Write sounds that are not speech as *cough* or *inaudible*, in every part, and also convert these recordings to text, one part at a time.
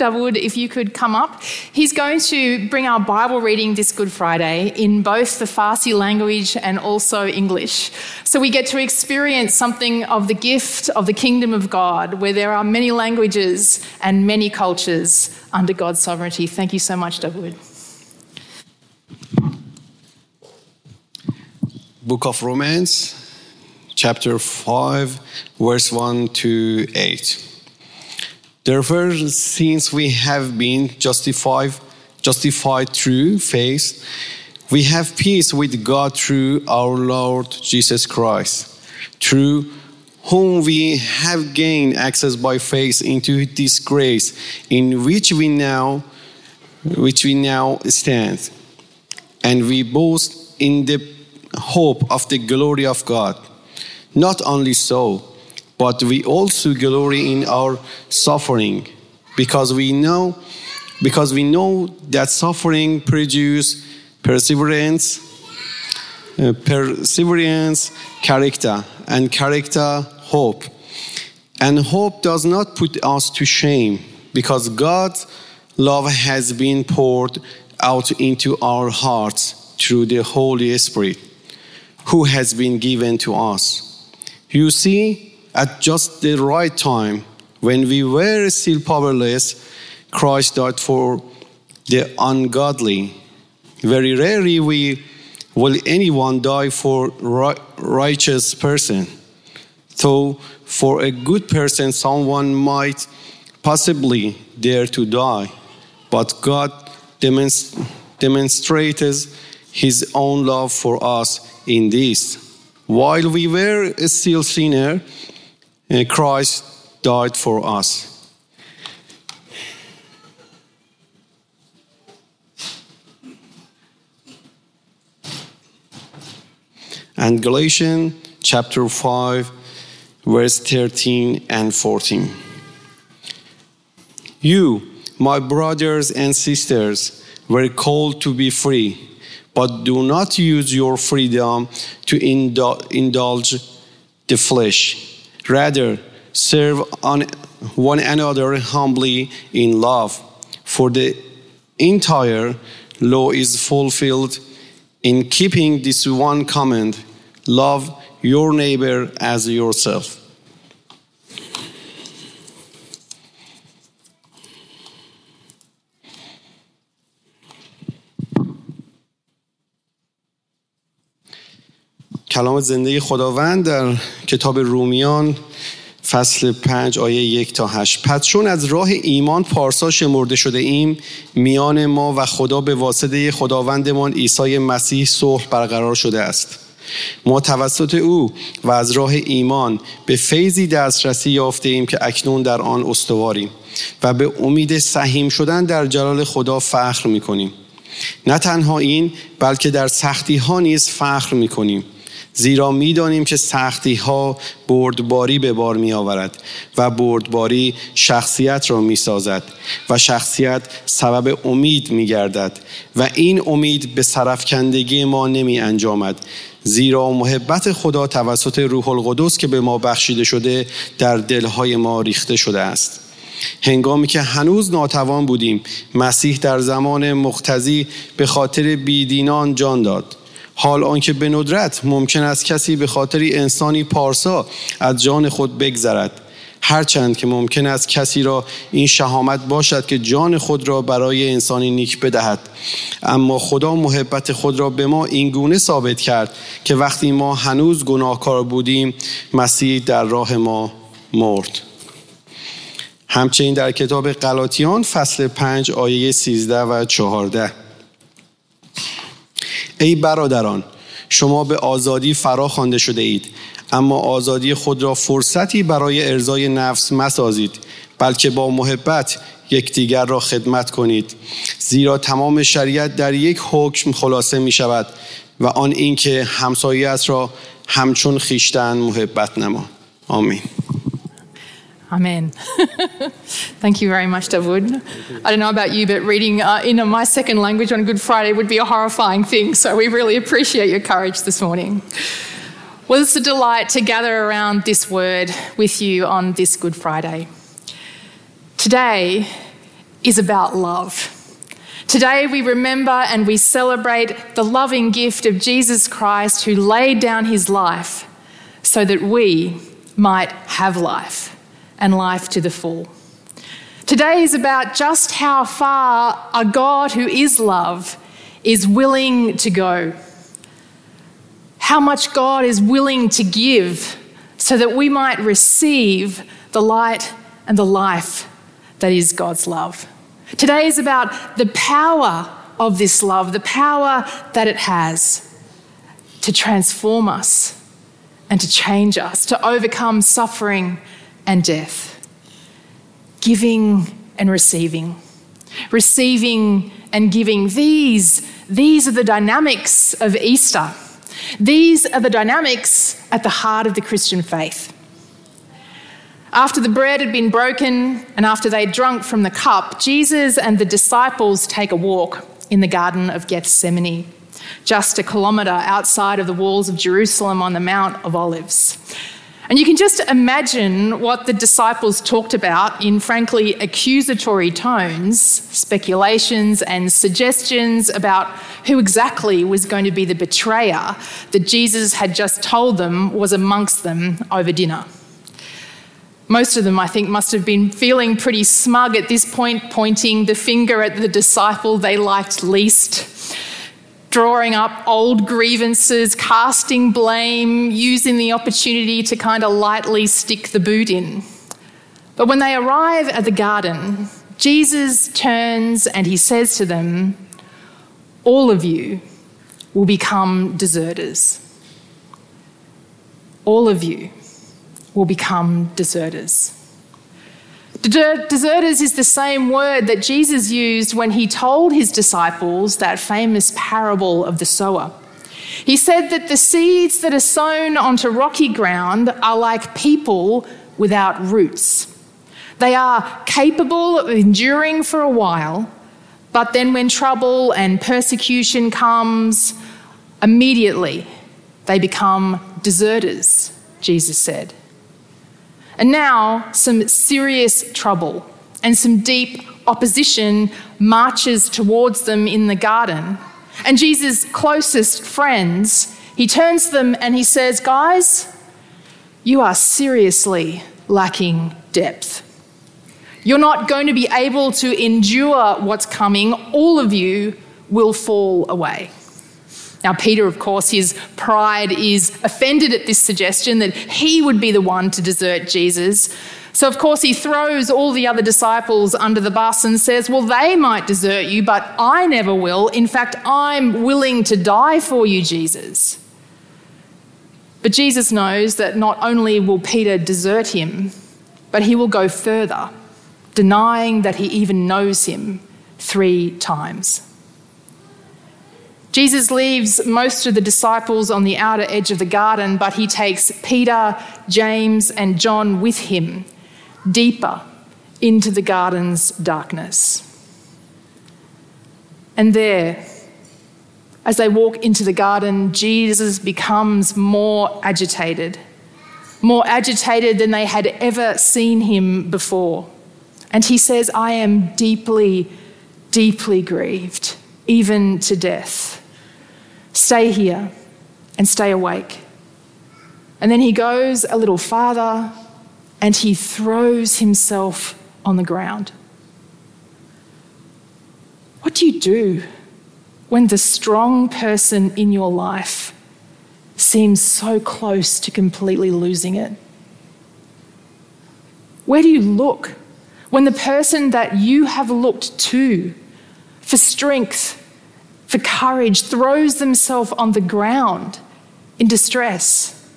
Dawood, if you could come up. He's going to bring our Bible reading this Good Friday in both the Farsi language and also English. So we get to experience something of the gift of the kingdom of God, where there are many languages and many cultures under God's sovereignty. Thank you so much, Dawood. Book of Romans, chapter 5, verse 1 to 8. Therefore, since we have been justified, justified through faith, we have peace with God through our Lord Jesus Christ, through whom we have gained access by faith into this grace in which we now which we now stand. And we boast in the hope of the glory of God. Not only so but we also glory in our suffering because we know because we know that suffering produces perseverance uh, perseverance character and character hope. And hope does not put us to shame because god's love has been poured out into our hearts through the holy spirit who has been given to us. You see at just the right time, when we were still powerless, Christ died for the ungodly. Very rarely we, will anyone die for a righteous person. Though for a good person, someone might possibly dare to die. But God demonstrates his own love for us in this. While we were still sinners, and Christ died for us. And Galatians chapter 5, verse 13 and 14. You, my brothers and sisters, were called to be free, but do not use your freedom to indulge the flesh Rather, serve on one another humbly in love, for the entire law is fulfilled in keeping this one command love your neighbor as yourself. کلام زنده خداوند در کتاب رومیان فصل پنج آیه یک تا هشت. پس چون از راه ایمان پارسا شمرده شده ایم میان ما و خدا به واسطه خداوندمان عیسی مسیح صلح برقرار شده است. ما توسط او و از راه ایمان به فیضی دسترسی یافته ایم که اکنون در آن استواریم و به امید سهیم شدن در جلال خدا فخر می کنیم نه تنها این بلکه در سختی ها نیز فخر می کنیم زیرا می‌دانیم که سختی ها بردباری به بار می آورد و بردباری شخصیت را می سازد و شخصیت سبب امید می گردد و این امید به سرفکندگی ما نمی انجامد زیرا محبت خدا توسط روح القدس که به ما بخشیده شده در دلهای ما ریخته شده است. هنگامی که هنوز ناتوان بودیم مسیح در زمان مختزی به خاطر بیدینان جان داد. حال آنکه به ندرت ممکن است کسی به خاطر انسانی پارسا از جان خود بگذرد. هرچند که ممکن است کسی را این شهامت باشد که جان خود را برای انسانی نیک بدهد. اما خدا محبت خود را به ما اینگونه ثابت کرد که وقتی ما هنوز گناهکار بودیم مسیح در راه ما مرد. همچنین در کتاب قلاتیان فصل 5 آیه 13 و 14 ای برادران شما به آزادی فرا خوانده شده اید اما آزادی خود را فرصتی برای ارزای نفس مسازید بلکه با محبت یکدیگر را خدمت کنید. زیرا تمام شریعت در یک حکم خلاصه می شود و آن اینکه همسایت را همچون خیشتن محبت نما. آمین. Amen. *laughs* Thank you very much, Dawood. I don't know about you, but reading uh, in my second language on Good Friday would be a horrifying thing, so we really appreciate your courage this morning. Well, it's a delight to gather around this word with you on this Good Friday. Today, is about love. Today, we remember and we celebrate the loving gift of Jesus Christ who laid down his life so that we might have life and life to the full. Today is about just how far a God who is love is willing to go. How much God is willing to give so that we might receive the light and the life that is God's love. Today is about the power of this love, the power that it has to transform us and to change us, to overcome suffering and death. Giving and receiving. Receiving and giving. These, these are the dynamics of Easter. These are the dynamics at the heart of the Christian faith. After the bread had been broken and after they'd drunk from the cup, Jesus and the disciples take a walk in the Garden of Gethsemane, just a kilometre outside of the walls of Jerusalem on the Mount of Olives. And you can just imagine what the disciples talked about in frankly accusatory tones, speculations and suggestions about who exactly was going to be the betrayer that Jesus had just told them was amongst them over dinner. Most of them, I think, must have been feeling pretty smug at this point, pointing the finger at the disciple they liked least, drawing up old grievances, casting blame, using the opportunity to kind of lightly stick the boot in. But when they arrive at the garden, Jesus turns and he says to them, All of you will become deserters. All of you will become deserters. Deserters is the same word that Jesus used when he told his disciples that famous parable of the sower. He said that the seeds that are sown onto rocky ground are like people without roots. They are capable of enduring for a while, but then when trouble and persecution comes, immediately they become deserters, Jesus said. And now, some serious trouble and some deep opposition marches towards them in the garden. And Jesus' closest friends, he turns to them and he says, Guys, you are seriously lacking depth. You're not going to be able to endure what's coming. All of you will fall away. Now, Peter, of course, his pride is offended at this suggestion that he would be the one to desert Jesus. So, of course, he throws all the other disciples under the bus and says, Well, they might desert you, but I never will. In fact, I'm willing to die for you, Jesus. But Jesus knows that not only will Peter desert him, but he will go further, denying that he even knows him three times. Jesus leaves most of the disciples on the outer edge of the garden, but he takes Peter, James, and John with him deeper into the garden's darkness. And there, as they walk into the garden, Jesus becomes more agitated, more agitated than they had ever seen him before. And he says, I am deeply, deeply grieved, even to death. Stay here and stay awake. And then he goes a little farther and he throws himself on the ground. What do you do when the strong person in your life seems so close to completely losing it? Where do you look when the person that you have looked to for strength for courage, throws themselves on the ground in distress.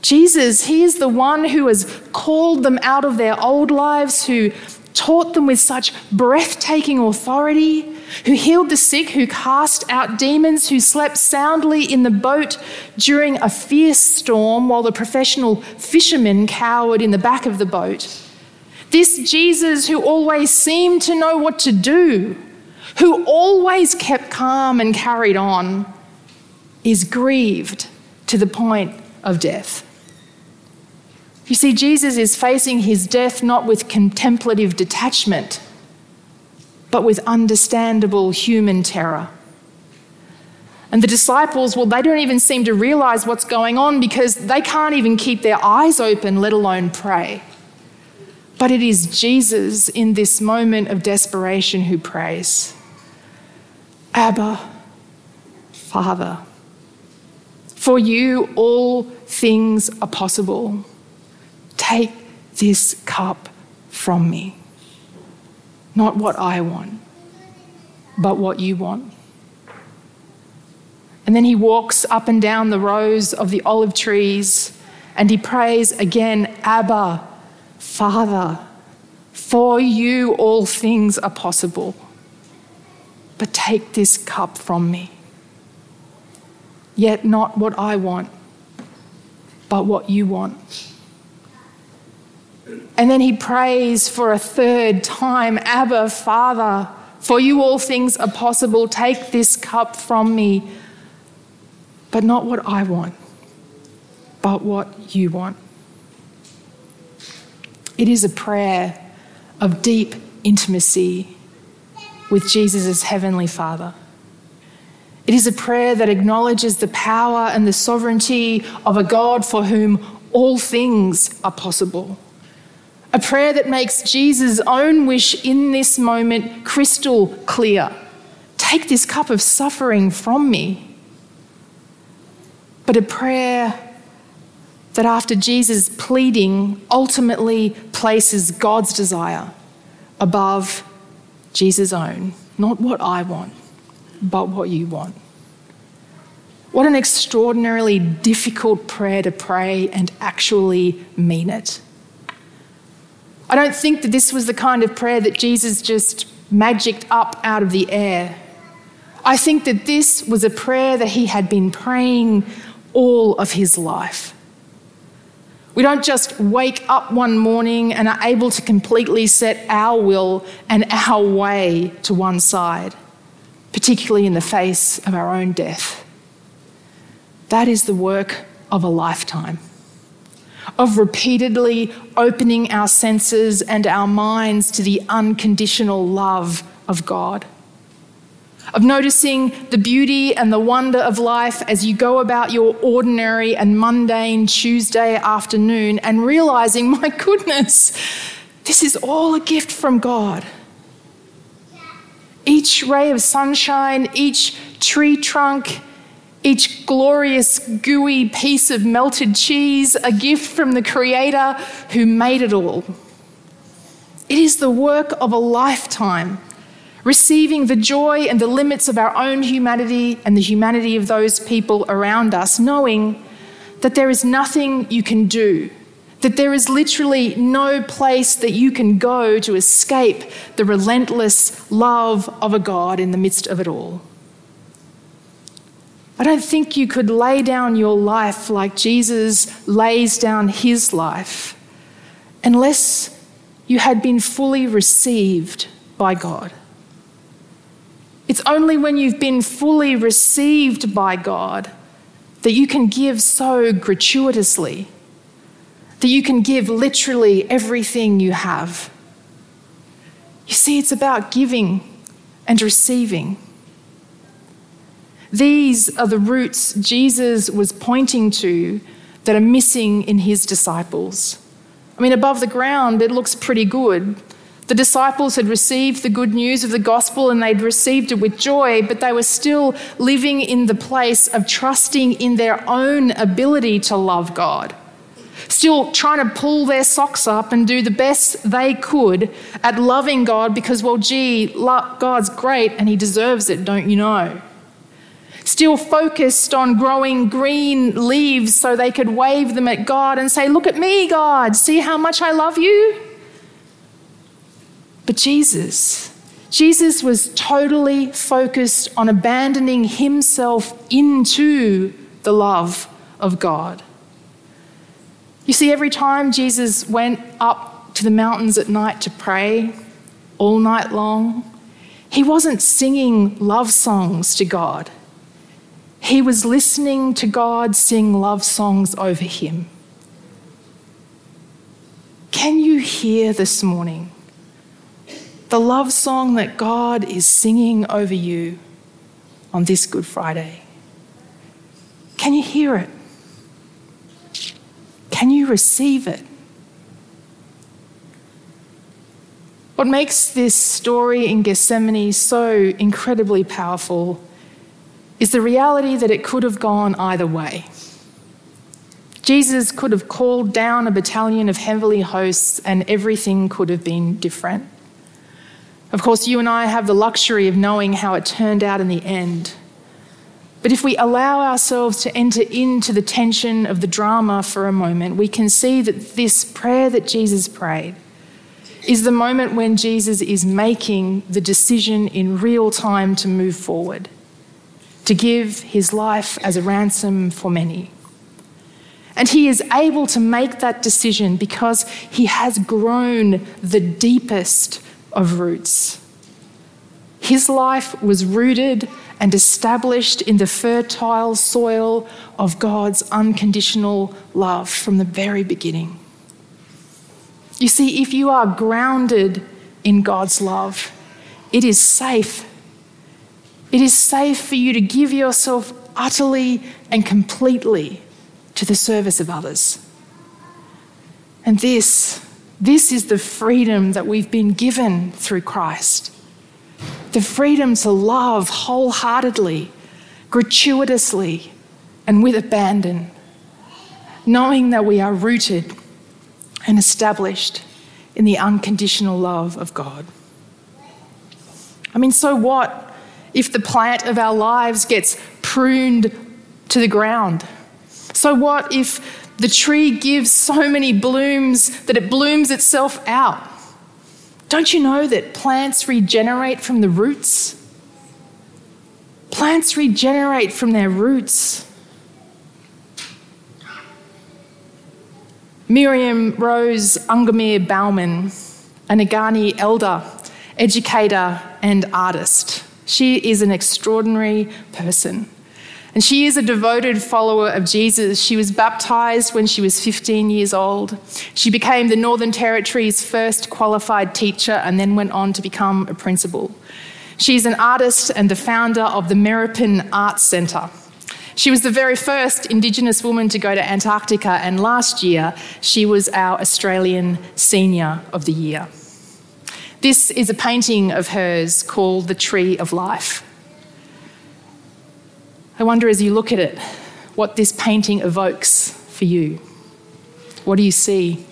Jesus, He is the one who has called them out of their old lives, who taught them with such breathtaking authority, who healed the sick, who cast out demons, who slept soundly in the boat during a fierce storm while the professional fishermen cowered in the back of the boat. This Jesus who always seemed to know what to do who always kept calm and carried on, is grieved to the point of death. You see, Jesus is facing his death not with contemplative detachment, but with understandable human terror. And the disciples, well, they don't even seem to realize what's going on because they can't even keep their eyes open, let alone pray. But it is Jesus in this moment of desperation who prays Abba, Father, for you all things are possible. Take this cup from me. Not what I want, but what you want. And then he walks up and down the rows of the olive trees and he prays again, Abba, Father, for you all things are possible. Take this cup from me. Yet not what I want, but what you want. And then he prays for a third time Abba, Father, for you all things are possible. Take this cup from me, but not what I want, but what you want. It is a prayer of deep intimacy with Jesus' heavenly Father. It is a prayer that acknowledges the power and the sovereignty of a God for whom all things are possible. A prayer that makes Jesus' own wish in this moment crystal clear take this cup of suffering from me. But a prayer that after Jesus' pleading ultimately places God's desire above Jesus' own. Not what I want, but what you want. What an extraordinarily difficult prayer to pray and actually mean it. I don't think that this was the kind of prayer that Jesus just magicked up out of the air. I think that this was a prayer that he had been praying all of his life. We don't just wake up one morning and are able to completely set our will and our way to one side, particularly in the face of our own death. That is the work of a lifetime, of repeatedly opening our senses and our minds to the unconditional love of God of noticing the beauty and the wonder of life as you go about your ordinary and mundane Tuesday afternoon and realizing, *laughs* my goodness, this is all a gift from God. Each ray of sunshine, each tree trunk, each glorious, gooey piece of melted cheese, a gift from the Creator who made it all. It is the work of a lifetime receiving the joy and the limits of our own humanity and the humanity of those people around us, knowing that there is nothing you can do, that there is literally no place that you can go to escape the relentless love of a God in the midst of it all. I don't think you could lay down your life like Jesus lays down his life unless you had been fully received by God. It's only when you've been fully received by God that you can give so gratuitously, that you can give literally everything you have. You see, it's about giving and receiving. These are the roots Jesus was pointing to that are missing in his disciples. I mean, above the ground, it looks pretty good. The disciples had received the good news of the gospel and they'd received it with joy, but they were still living in the place of trusting in their own ability to love God. Still trying to pull their socks up and do the best they could at loving God because, well, gee, God's great and He deserves it, don't you know? Still focused on growing green leaves so they could wave them at God and say, Look at me, God, see how much I love you? But Jesus, Jesus was totally focused on abandoning himself into the love of God. You see, every time Jesus went up to the mountains at night to pray, all night long, he wasn't singing love songs to God. He was listening to God sing love songs over him. can you hear this morning the love song that God is singing over you on this Good Friday? Can you hear it? Can you receive it? What makes this story in Gethsemane so incredibly powerful is the reality that it could have gone either way. Jesus could have called down a battalion of heavenly hosts and everything could have been different. Of course, you and I have the luxury of knowing how it turned out in the end. But if we allow ourselves to enter into the tension of the drama for a moment, we can see that this prayer that Jesus prayed is the moment when Jesus is making the decision in real time to move forward, to give his life as a ransom for many. And he is able to make that decision because he has grown the deepest of roots. His life was rooted and established in the fertile soil of God's unconditional love from the very beginning. You see, if you are grounded in God's love, it is safe. It is safe for you to give yourself utterly and completely to the service of others. And this, this is the freedom that we've been given through Christ the freedom to love wholeheartedly, gratuitously, and with abandon, knowing that we are rooted and established in the unconditional love of God. I mean, so what if the plant of our lives gets pruned to the ground? So what if the tree gives so many blooms that it blooms itself out? Don't you know that plants regenerate from the roots? Plants regenerate from their roots. Miriam Rose Ungunmerr Baumann, a Ngani elder, educator, and artist. She is an extraordinary person. And she is a devoted follower of Jesus. She was baptized when she was 15 years old. She became the Northern Territory's first qualified teacher and then went on to become a principal. She's an artist and the founder of the Merrepen Arts Centre. She was the very first Indigenous woman to go to Antarctica, and last year she was our Australian Senior of the Year. This is a painting of hers called The Tree of Life. I wonder as you look at it what this painting evokes for you. What do you see?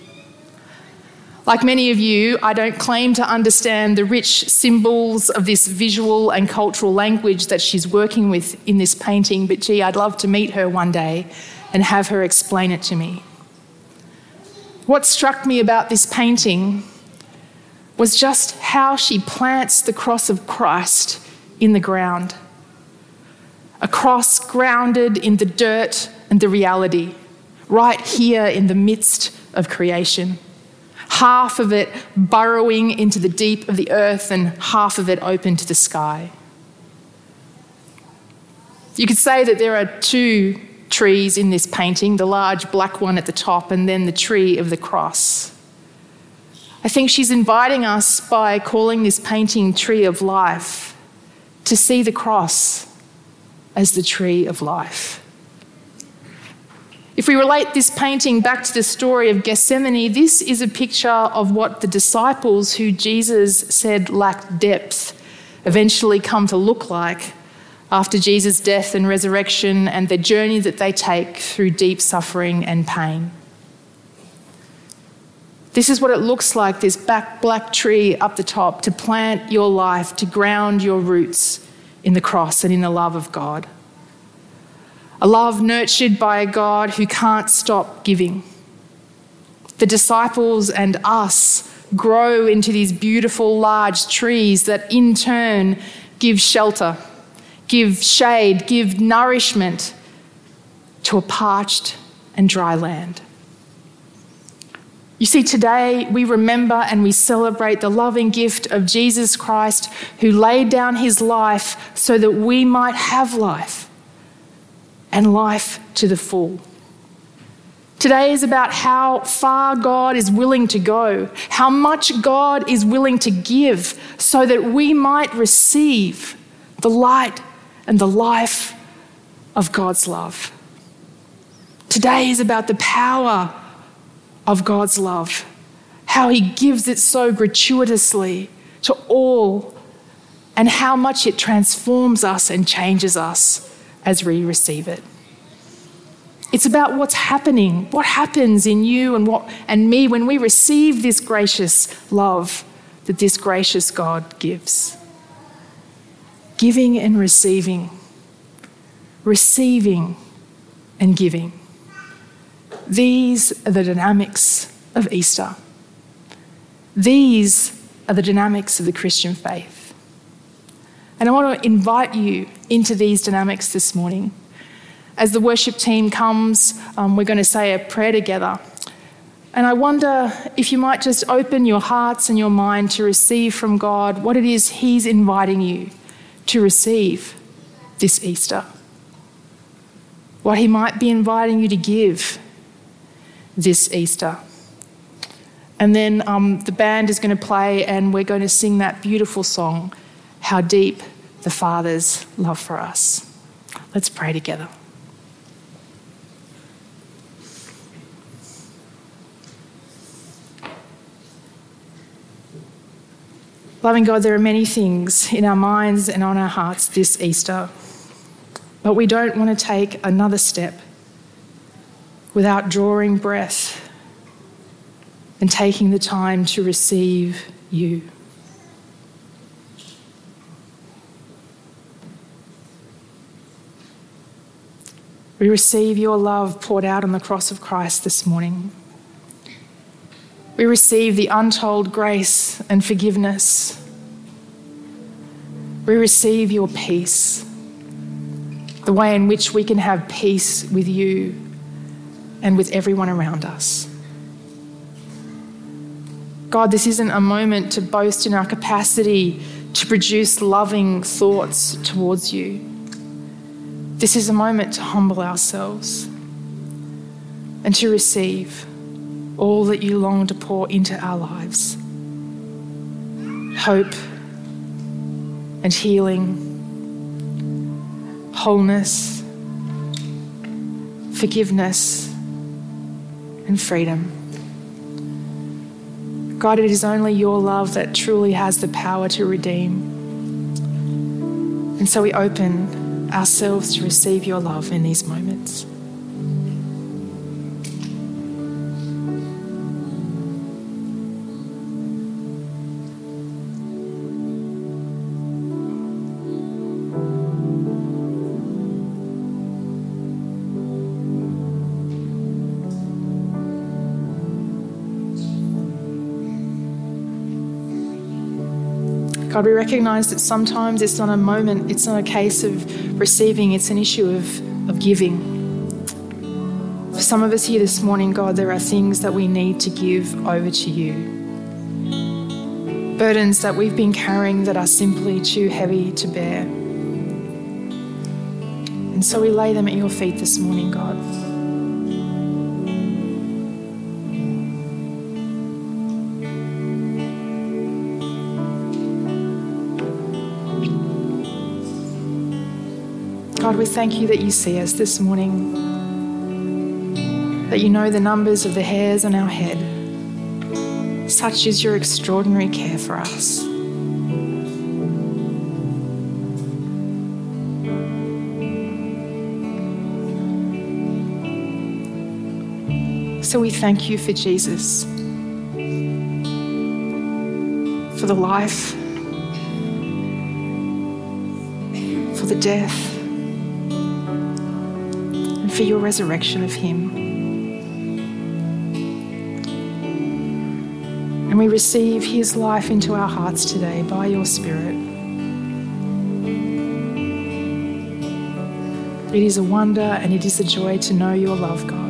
Like many of you, I don't claim to understand the rich symbols of this visual and cultural language that she's working with in this painting, but gee, I'd love to meet her one day and have her explain it to me. What struck me about this painting was just how she plants the cross of Christ in the ground. A cross grounded in the dirt and the reality, right here in the midst of creation half of it burrowing into the deep of the earth and half of it open to the sky. You could say that there are two trees in this painting the large black one at the top, and then the tree of the cross. I think she's inviting us by calling this painting Tree of Life to see the cross as the tree of life. If we relate this painting back to the story of Gethsemane, this is a picture of what the disciples who Jesus said lacked depth eventually come to look like after Jesus' death and resurrection and the journey that they take through deep suffering and pain. This is what it looks like this back black tree up the top to plant your life, to ground your roots in the cross and in the love of God a love nurtured by a God who can't stop giving. The disciples and us grow into these beautiful large trees that in turn give shelter, give shade, give nourishment to a parched and dry land. You see, today we remember and we celebrate the loving gift of Jesus Christ who laid down his life so that we might have life and life to the full. Today is about how far God is willing to go, how much God is willing to give so that we might receive the light and the life of God's love. Today is about the power of God's love, how He gives it so gratuitously to all, and how much it transforms us and changes us as we receive it. It's about what's happening, what happens in you and, what, and me when we receive this gracious love that this gracious God gives. Giving and receiving, receiving and giving. These are the dynamics of Easter. These are the dynamics of the Christian faith. And I want to invite you into these dynamics this morning. As the worship team comes, um, we're going to say a prayer together. And I wonder if you might just open your hearts and your mind to receive from God what it is He's inviting you to receive this Easter. What He might be inviting you to give this Easter. And then um, the band is going to play, and we're going to sing that beautiful song, How Deep the Father's Love for Us. Let's pray together. Loving God, there are many things in our minds and on our hearts this Easter, but we don't want to take another step without drawing breath and taking the time to receive you. We receive your love poured out on the cross of Christ this morning. We receive the untold grace and forgiveness. We receive your peace, the way in which we can have peace with you and with everyone around us. God, this isn't a moment to boast in our capacity to produce loving thoughts towards you. This is a moment to humble ourselves and to receive all that you long to pour into our lives hope and healing, wholeness, forgiveness and freedom. God, it is only your love that truly has the power to redeem. And so we open ourselves to receive your love in these moments. God, we recognize that sometimes it's not a moment, it's not a case of receiving, it's an issue of, of giving. For some of us here this morning, God, there are things that we need to give over to you. Burdens that we've been carrying that are simply too heavy to bear. And so we lay them at your feet this morning, God. God, we thank you that you see us this morning, that you know the numbers of the hairs on our head. Such is your extraordinary care for us. So we thank you for Jesus, for the life, for the death for your resurrection of Him. And we receive His life into our hearts today by your Spirit. It is a wonder and it is a joy to know your love, God.